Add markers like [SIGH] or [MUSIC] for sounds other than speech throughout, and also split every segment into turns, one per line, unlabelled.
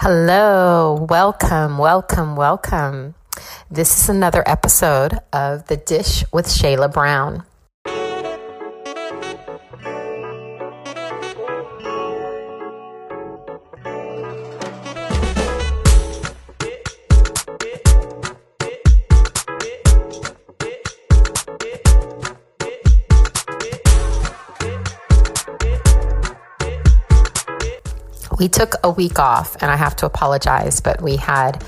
Hello, welcome, welcome, welcome. This is another episode of The Dish with Shayla Brown. We took a week off, and I have to apologize, but we had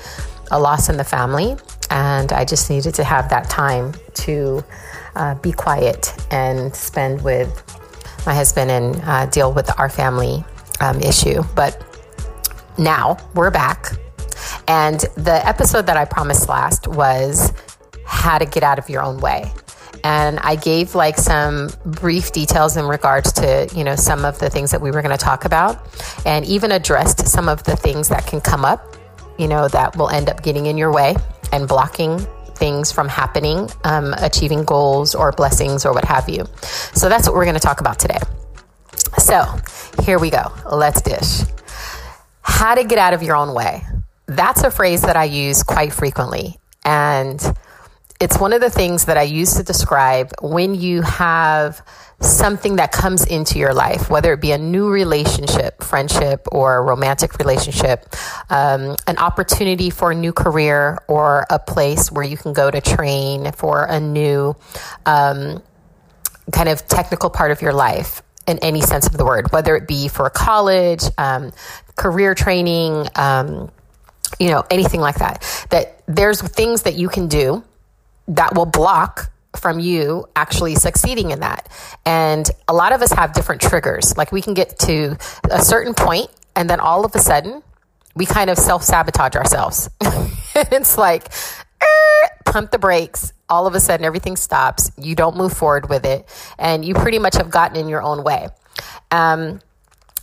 a loss in the family, and I just needed to have that time to uh, be quiet and spend with my husband and uh, deal with our family um, issue. But now we're back, and the episode that I promised last was how to get out of your own way and I gave like some brief details in regards to, you know, some of the things that we were going to talk about and even addressed some of the things that can come up, you know, that will end up getting in your way and blocking things from happening, um, achieving goals or blessings or what have you. So that's what we're going to talk about today. So here we go. Let's dish. How to get out of your own way. That's a phrase that I use quite frequently. And it's one of the things that I use to describe when you have something that comes into your life, whether it be a new relationship, friendship, or a romantic relationship, um, an opportunity for a new career, or a place where you can go to train for a new um, kind of technical part of your life in any sense of the word, whether it be for college, um, career training, um, you know, anything like that. That there's things that you can do that will block from you actually succeeding in that. And a lot of us have different triggers. Like we can get to a certain point and then all of a sudden we kind of self sabotage ourselves. [LAUGHS] it's like, er, pump the brakes. All of a sudden everything stops. You don't move forward with it. And you pretty much have gotten in your own way. Um,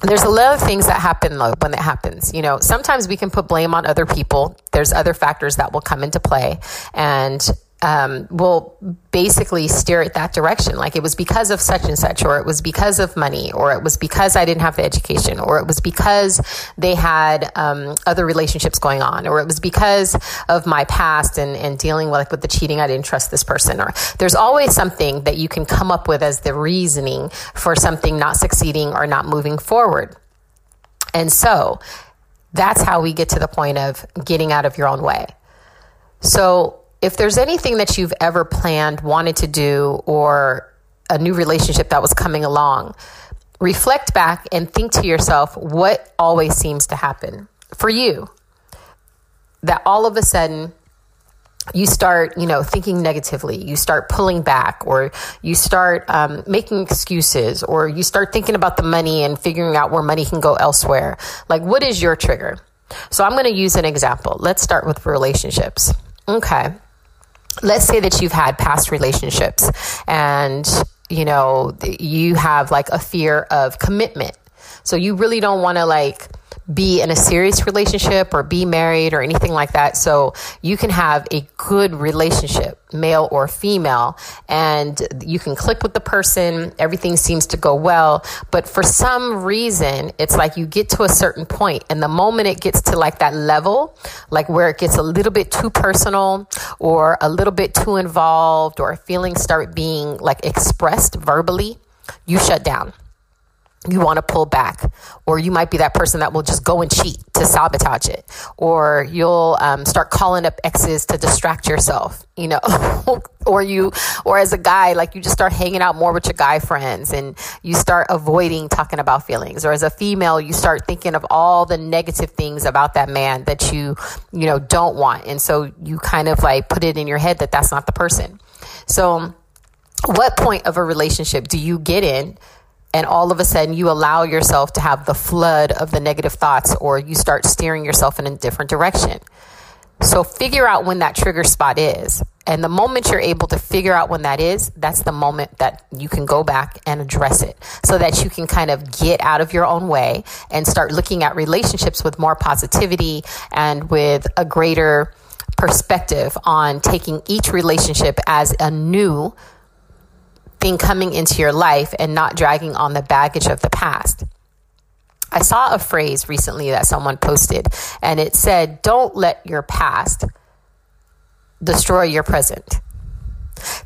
there's a lot of things that happen though when it happens. You know, sometimes we can put blame on other people. There's other factors that will come into play. And um, will basically steer it that direction. Like it was because of such and such, or it was because of money, or it was because I didn't have the education, or it was because they had um, other relationships going on, or it was because of my past and, and dealing with, like, with the cheating. I didn't trust this person, or there's always something that you can come up with as the reasoning for something not succeeding or not moving forward. And so that's how we get to the point of getting out of your own way. So if there's anything that you've ever planned, wanted to do, or a new relationship that was coming along, reflect back and think to yourself what always seems to happen for you. That all of a sudden, you start, you know, thinking negatively. You start pulling back, or you start um, making excuses, or you start thinking about the money and figuring out where money can go elsewhere. Like, what is your trigger? So, I'm going to use an example. Let's start with relationships. Okay let's say that you've had past relationships and you know you have like a fear of commitment so you really don't want to like be in a serious relationship or be married or anything like that. So you can have a good relationship, male or female, and you can click with the person. Everything seems to go well. But for some reason, it's like you get to a certain point and the moment it gets to like that level, like where it gets a little bit too personal or a little bit too involved or feelings start being like expressed verbally, you shut down you want to pull back, or you might be that person that will just go and cheat to sabotage it, or you'll um, start calling up exes to distract yourself, you know, [LAUGHS] or you, or as a guy, like you just start hanging out more with your guy friends and you start avoiding talking about feelings, or as a female, you start thinking of all the negative things about that man that you, you know, don't want, and so you kind of like put it in your head that that's not the person. So, what point of a relationship do you get in? And all of a sudden you allow yourself to have the flood of the negative thoughts or you start steering yourself in a different direction. So figure out when that trigger spot is. And the moment you're able to figure out when that is, that's the moment that you can go back and address it so that you can kind of get out of your own way and start looking at relationships with more positivity and with a greater perspective on taking each relationship as a new thing coming into your life and not dragging on the baggage of the past. I saw a phrase recently that someone posted, and it said, Don't let your past destroy your present.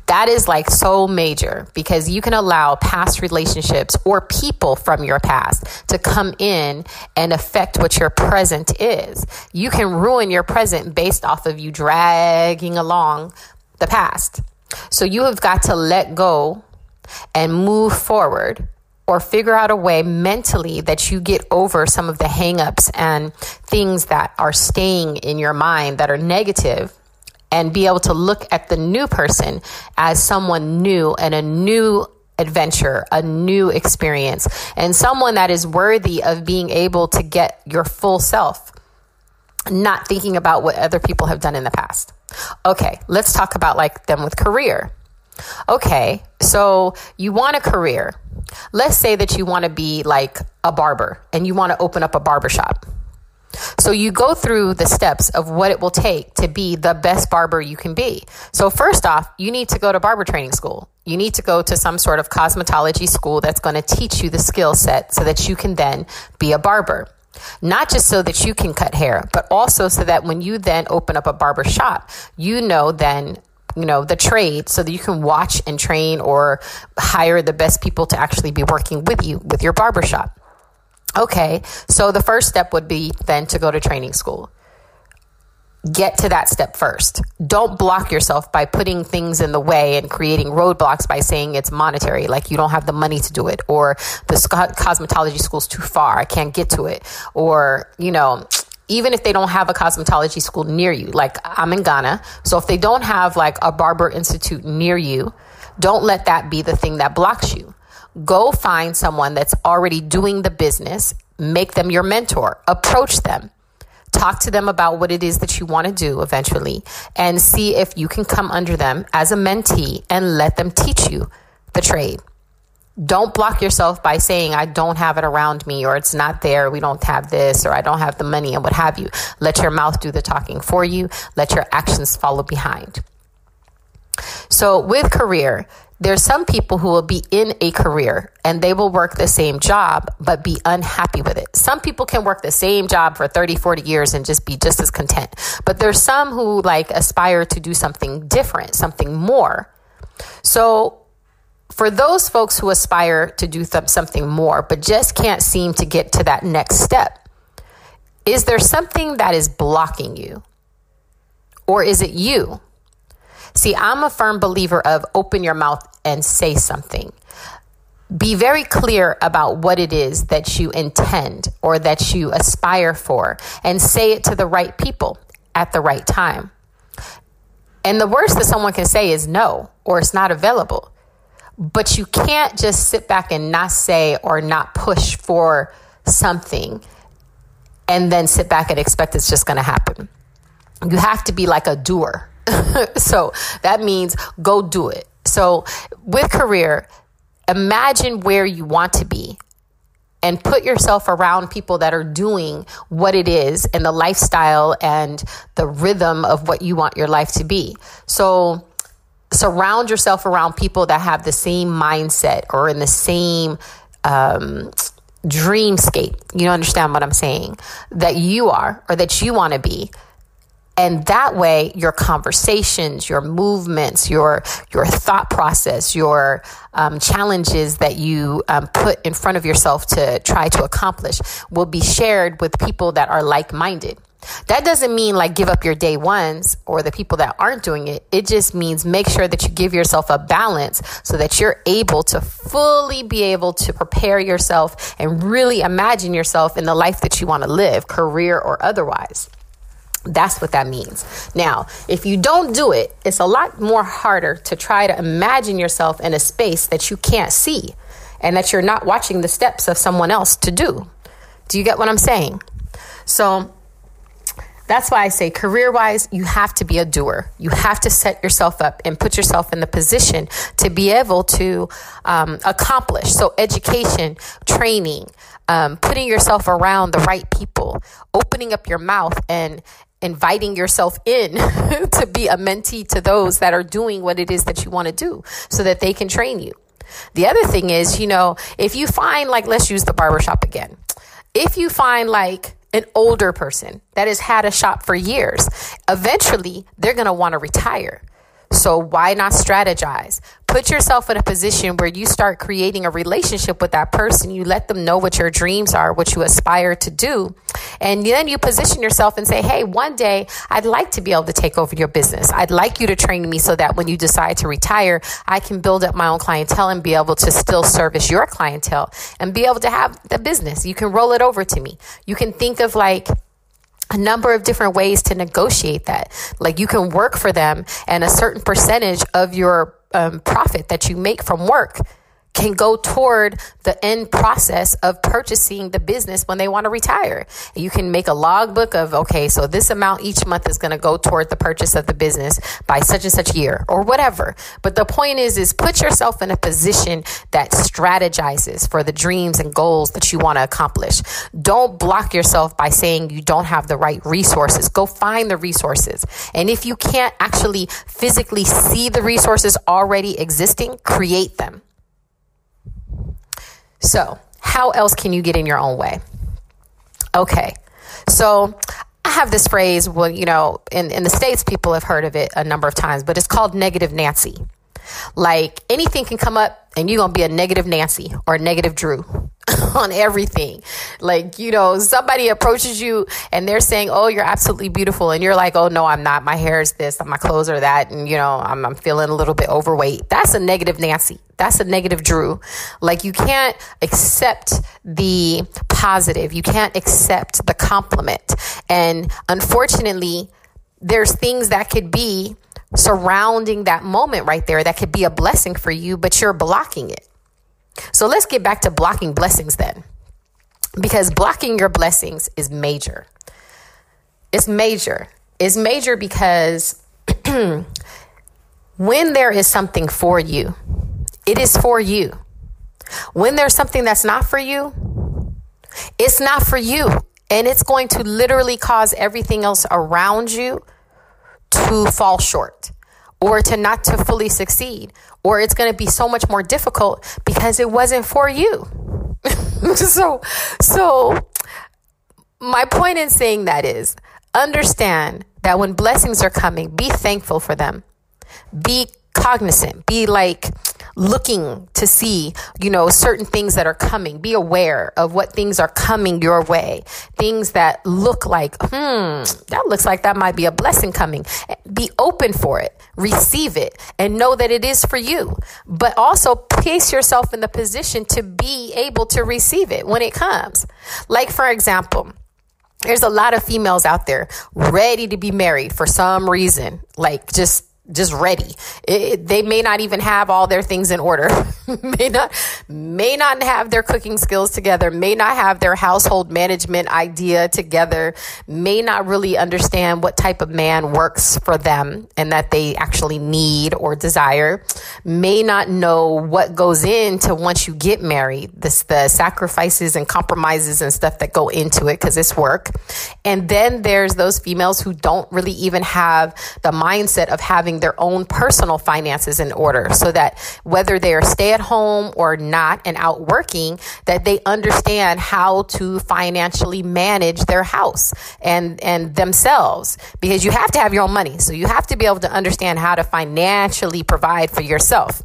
That is like so major because you can allow past relationships or people from your past to come in and affect what your present is. You can ruin your present based off of you dragging along the past. So you have got to let go and move forward or figure out a way mentally that you get over some of the hangups and things that are staying in your mind that are negative and be able to look at the new person as someone new and a new adventure, a new experience, and someone that is worthy of being able to get your full self, not thinking about what other people have done in the past. Okay, let's talk about like them with career. Okay, so you want a career. Let's say that you want to be like a barber and you want to open up a barber shop. So you go through the steps of what it will take to be the best barber you can be. So first off, you need to go to barber training school. You need to go to some sort of cosmetology school that's going to teach you the skill set so that you can then be a barber. Not just so that you can cut hair, but also so that when you then open up a barber shop, you know then you know the trade so that you can watch and train or hire the best people to actually be working with you with your barbershop. Okay, so the first step would be then to go to training school. Get to that step first. Don't block yourself by putting things in the way and creating roadblocks by saying it's monetary, like you don't have the money to do it, or the cosmetology school's too far, I can't get to it, or, you know, even if they don't have a cosmetology school near you, like I'm in Ghana, so if they don't have like a barber institute near you, don't let that be the thing that blocks you Go find someone that's already doing the business, make them your mentor, approach them. Talk to them about what it is that you want to do eventually and see if you can come under them as a mentee and let them teach you the trade. Don't block yourself by saying, I don't have it around me, or it's not there, we don't have this, or I don't have the money, and what have you. Let your mouth do the talking for you, let your actions follow behind. So, with career, there's some people who will be in a career and they will work the same job but be unhappy with it. Some people can work the same job for 30, 40 years and just be just as content. But there's some who like aspire to do something different, something more. So for those folks who aspire to do th- something more but just can't seem to get to that next step, is there something that is blocking you? Or is it you? See, I'm a firm believer of open your mouth and say something. Be very clear about what it is that you intend or that you aspire for and say it to the right people at the right time. And the worst that someone can say is no or it's not available. But you can't just sit back and not say or not push for something and then sit back and expect it's just going to happen. You have to be like a doer [LAUGHS] so that means go do it. So with career, imagine where you want to be and put yourself around people that are doing what it is and the lifestyle and the rhythm of what you want your life to be. So surround yourself around people that have the same mindset or in the same um, dreamscape. You understand what I'm saying? That you are or that you want to be and that way your conversations your movements your your thought process your um, challenges that you um, put in front of yourself to try to accomplish will be shared with people that are like-minded that doesn't mean like give up your day ones or the people that aren't doing it. It just means make sure that you give yourself a balance so that you're able to fully be able to prepare yourself and really imagine yourself in the life that you want to live, career or otherwise. That's what that means. Now, if you don't do it, it's a lot more harder to try to imagine yourself in a space that you can't see and that you're not watching the steps of someone else to do. Do you get what I'm saying? So, that's why I say, career wise, you have to be a doer. You have to set yourself up and put yourself in the position to be able to um, accomplish. So, education, training, um, putting yourself around the right people, opening up your mouth and inviting yourself in [LAUGHS] to be a mentee to those that are doing what it is that you want to do so that they can train you. The other thing is, you know, if you find, like, let's use the barbershop again. if you find like an older person that has had a shop for years, eventually they're going to want to retire. So why not strategize? Put yourself in a position where you start creating a relationship with that person. You let them know what your dreams are, what you aspire to do. And then you position yourself and say, Hey, one day I'd like to be able to take over your business. I'd like you to train me so that when you decide to retire, I can build up my own clientele and be able to still service your clientele and be able to have the business. You can roll it over to me. You can think of like, a number of different ways to negotiate that. Like you can work for them and a certain percentage of your um, profit that you make from work can go toward the end process of purchasing the business when they want to retire. You can make a logbook of, okay, so this amount each month is going to go toward the purchase of the business by such and such year or whatever. But the point is, is put yourself in a position that strategizes for the dreams and goals that you want to accomplish. Don't block yourself by saying you don't have the right resources. Go find the resources. And if you can't actually physically see the resources already existing, create them. So, how else can you get in your own way? Okay. So, I have this phrase, well, you know, in, in the States, people have heard of it a number of times, but it's called negative Nancy. Like anything can come up and you're going to be a negative Nancy or a negative Drew [LAUGHS] on everything. Like, you know, somebody approaches you and they're saying, Oh, you're absolutely beautiful. And you're like, Oh, no, I'm not. My hair is this, my clothes are that. And, you know, I'm, I'm feeling a little bit overweight. That's a negative Nancy. That's a negative Drew. Like, you can't accept the positive, you can't accept the compliment. And unfortunately, there's things that could be surrounding that moment right there that could be a blessing for you, but you're blocking it. So let's get back to blocking blessings then. Because blocking your blessings is major. It's major. It's major because [CLEARS THROAT] when there is something for you, it is for you. When there's something that's not for you, it's not for you. And it's going to literally cause everything else around you to fall short or to not to fully succeed or it's going to be so much more difficult because it wasn't for you. [LAUGHS] So so my point in saying that is understand that when blessings are coming be thankful for them. Be cognizant. Be like looking to see, you know, certain things that are coming. Be aware of what things are coming your way. Things that look like, hmm, that looks like that might be a blessing coming. Be open for it, receive it, and know that it is for you. But also place yourself in the position to be able to receive it when it comes. Like, for example, there's a lot of females out there ready to be married for some reason, like just just ready. It, they may not even have all their things in order. [LAUGHS] may not may not have their cooking skills together, may not have their household management idea together, may not really understand what type of man works for them and that they actually need or desire, may not know what goes into once you get married, this the sacrifices and compromises and stuff that go into it cuz it's work. And then there's those females who don't really even have the mindset of having having their own personal finances in order so that whether they are stay at home or not and out working, that they understand how to financially manage their house and, and themselves because you have to have your own money. So you have to be able to understand how to financially provide for yourself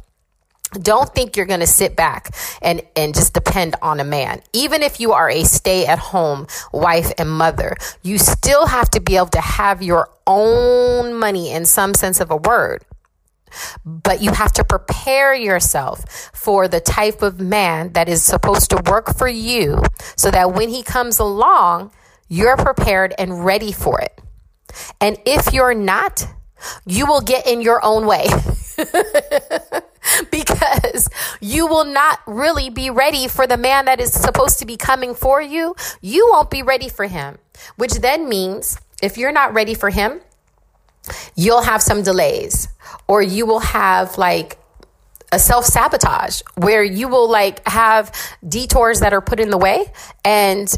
don't think you're going to sit back and, and just depend on a man. Even if you are a stay at home wife and mother, you still have to be able to have your own money in some sense of a word. But you have to prepare yourself for the type of man that is supposed to work for you so that when he comes along, you're prepared and ready for it. And if you're not, you will get in your own way. [LAUGHS] [LAUGHS] because you will not really be ready for the man that is supposed to be coming for you. You won't be ready for him, which then means if you're not ready for him, you'll have some delays or you will have like a self sabotage where you will like have detours that are put in the way and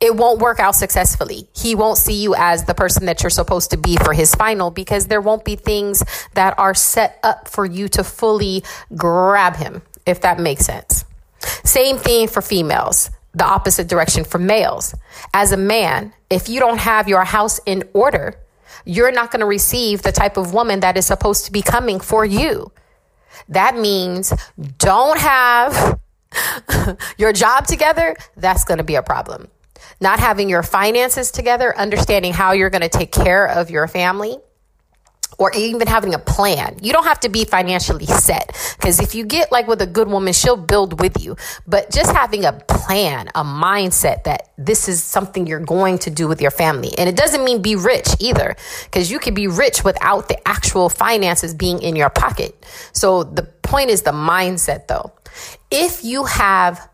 it won't work out successfully. He won't see you as the person that you're supposed to be for his final because there won't be things that are set up for you to fully grab him, if that makes sense. Same thing for females the opposite direction for males. As a man, if you don't have your house in order, you're not going to receive the type of woman that is supposed to be coming for you. That means don't have [LAUGHS] your job together. That's going to be a problem. Not having your finances together, understanding how you're going to take care of your family or even having a plan. You don't have to be financially set because if you get like with a good woman, she'll build with you. But just having a plan, a mindset that this is something you're going to do with your family. And it doesn't mean be rich either because you can be rich without the actual finances being in your pocket. So the point is the mindset though. If you have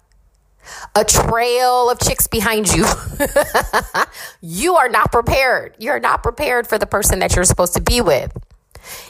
a trail of chicks behind you, [LAUGHS] you are not prepared. You're not prepared for the person that you're supposed to be with.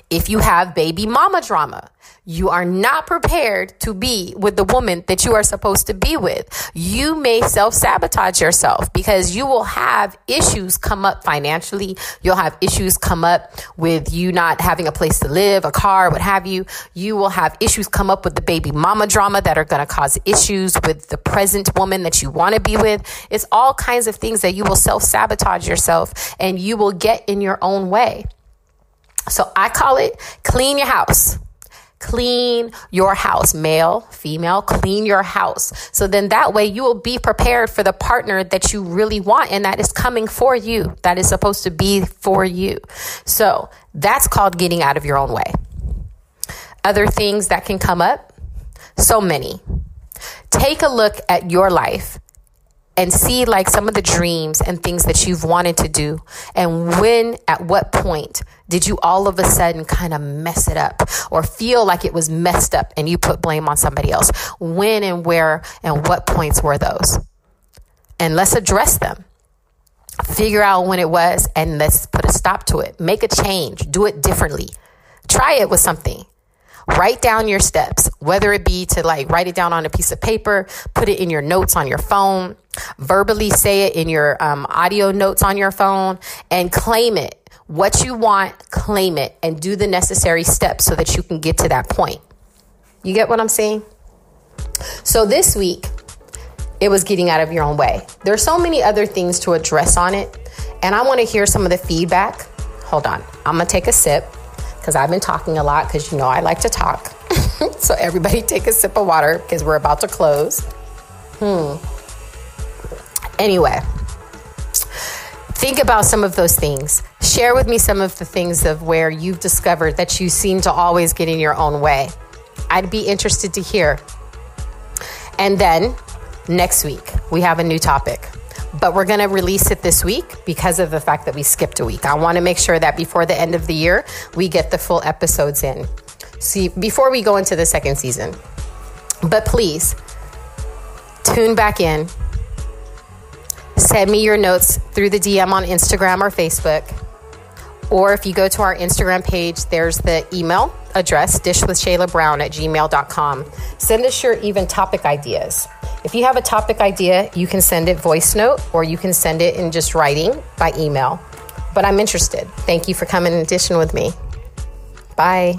If you have baby mama drama, you are not prepared to be with the woman that you are supposed to be with. You may self sabotage yourself because you will have issues come up financially. You'll have issues come up with you not having a place to live, a car, what have you. You will have issues come up with the baby mama drama that are going to cause issues with the present woman that you want to be with. It's all kinds of things that you will self sabotage yourself and you will get in your own way. So I call it clean your house. Clean your house, male, female, clean your house. So then that way you will be prepared for the partner that you really want and that is coming for you, that is supposed to be for you. So that's called getting out of your own way. Other things that can come up, so many. Take a look at your life and see like some of the dreams and things that you've wanted to do. And when at what point did you all of a sudden kind of mess it up or feel like it was messed up and you put blame on somebody else? When and where and what points were those? And let's address them. Figure out when it was and let's put a stop to it. Make a change. Do it differently. Try it with something. Write down your steps, whether it be to like write it down on a piece of paper, put it in your notes on your phone, verbally say it in your um, audio notes on your phone, and claim it. What you want, claim it, and do the necessary steps so that you can get to that point. You get what I'm saying? So this week, it was getting out of your own way. There's so many other things to address on it, and I want to hear some of the feedback. Hold on, I'm gonna take a sip because I've been talking a lot because you know I like to talk. [LAUGHS] so everybody take a sip of water because we're about to close. Hmm. Anyway, think about some of those things. Share with me some of the things of where you've discovered that you seem to always get in your own way. I'd be interested to hear. And then next week, we have a new topic but we're going to release it this week because of the fact that we skipped a week. I want to make sure that before the end of the year, we get the full episodes in. See, before we go into the second season. But please tune back in. Send me your notes through the DM on Instagram or Facebook. Or if you go to our Instagram page, there's the email address, dishwithshaylabrown at gmail.com. Send us your even topic ideas. If you have a topic idea, you can send it voice note or you can send it in just writing by email. But I'm interested. Thank you for coming in addition with me. Bye.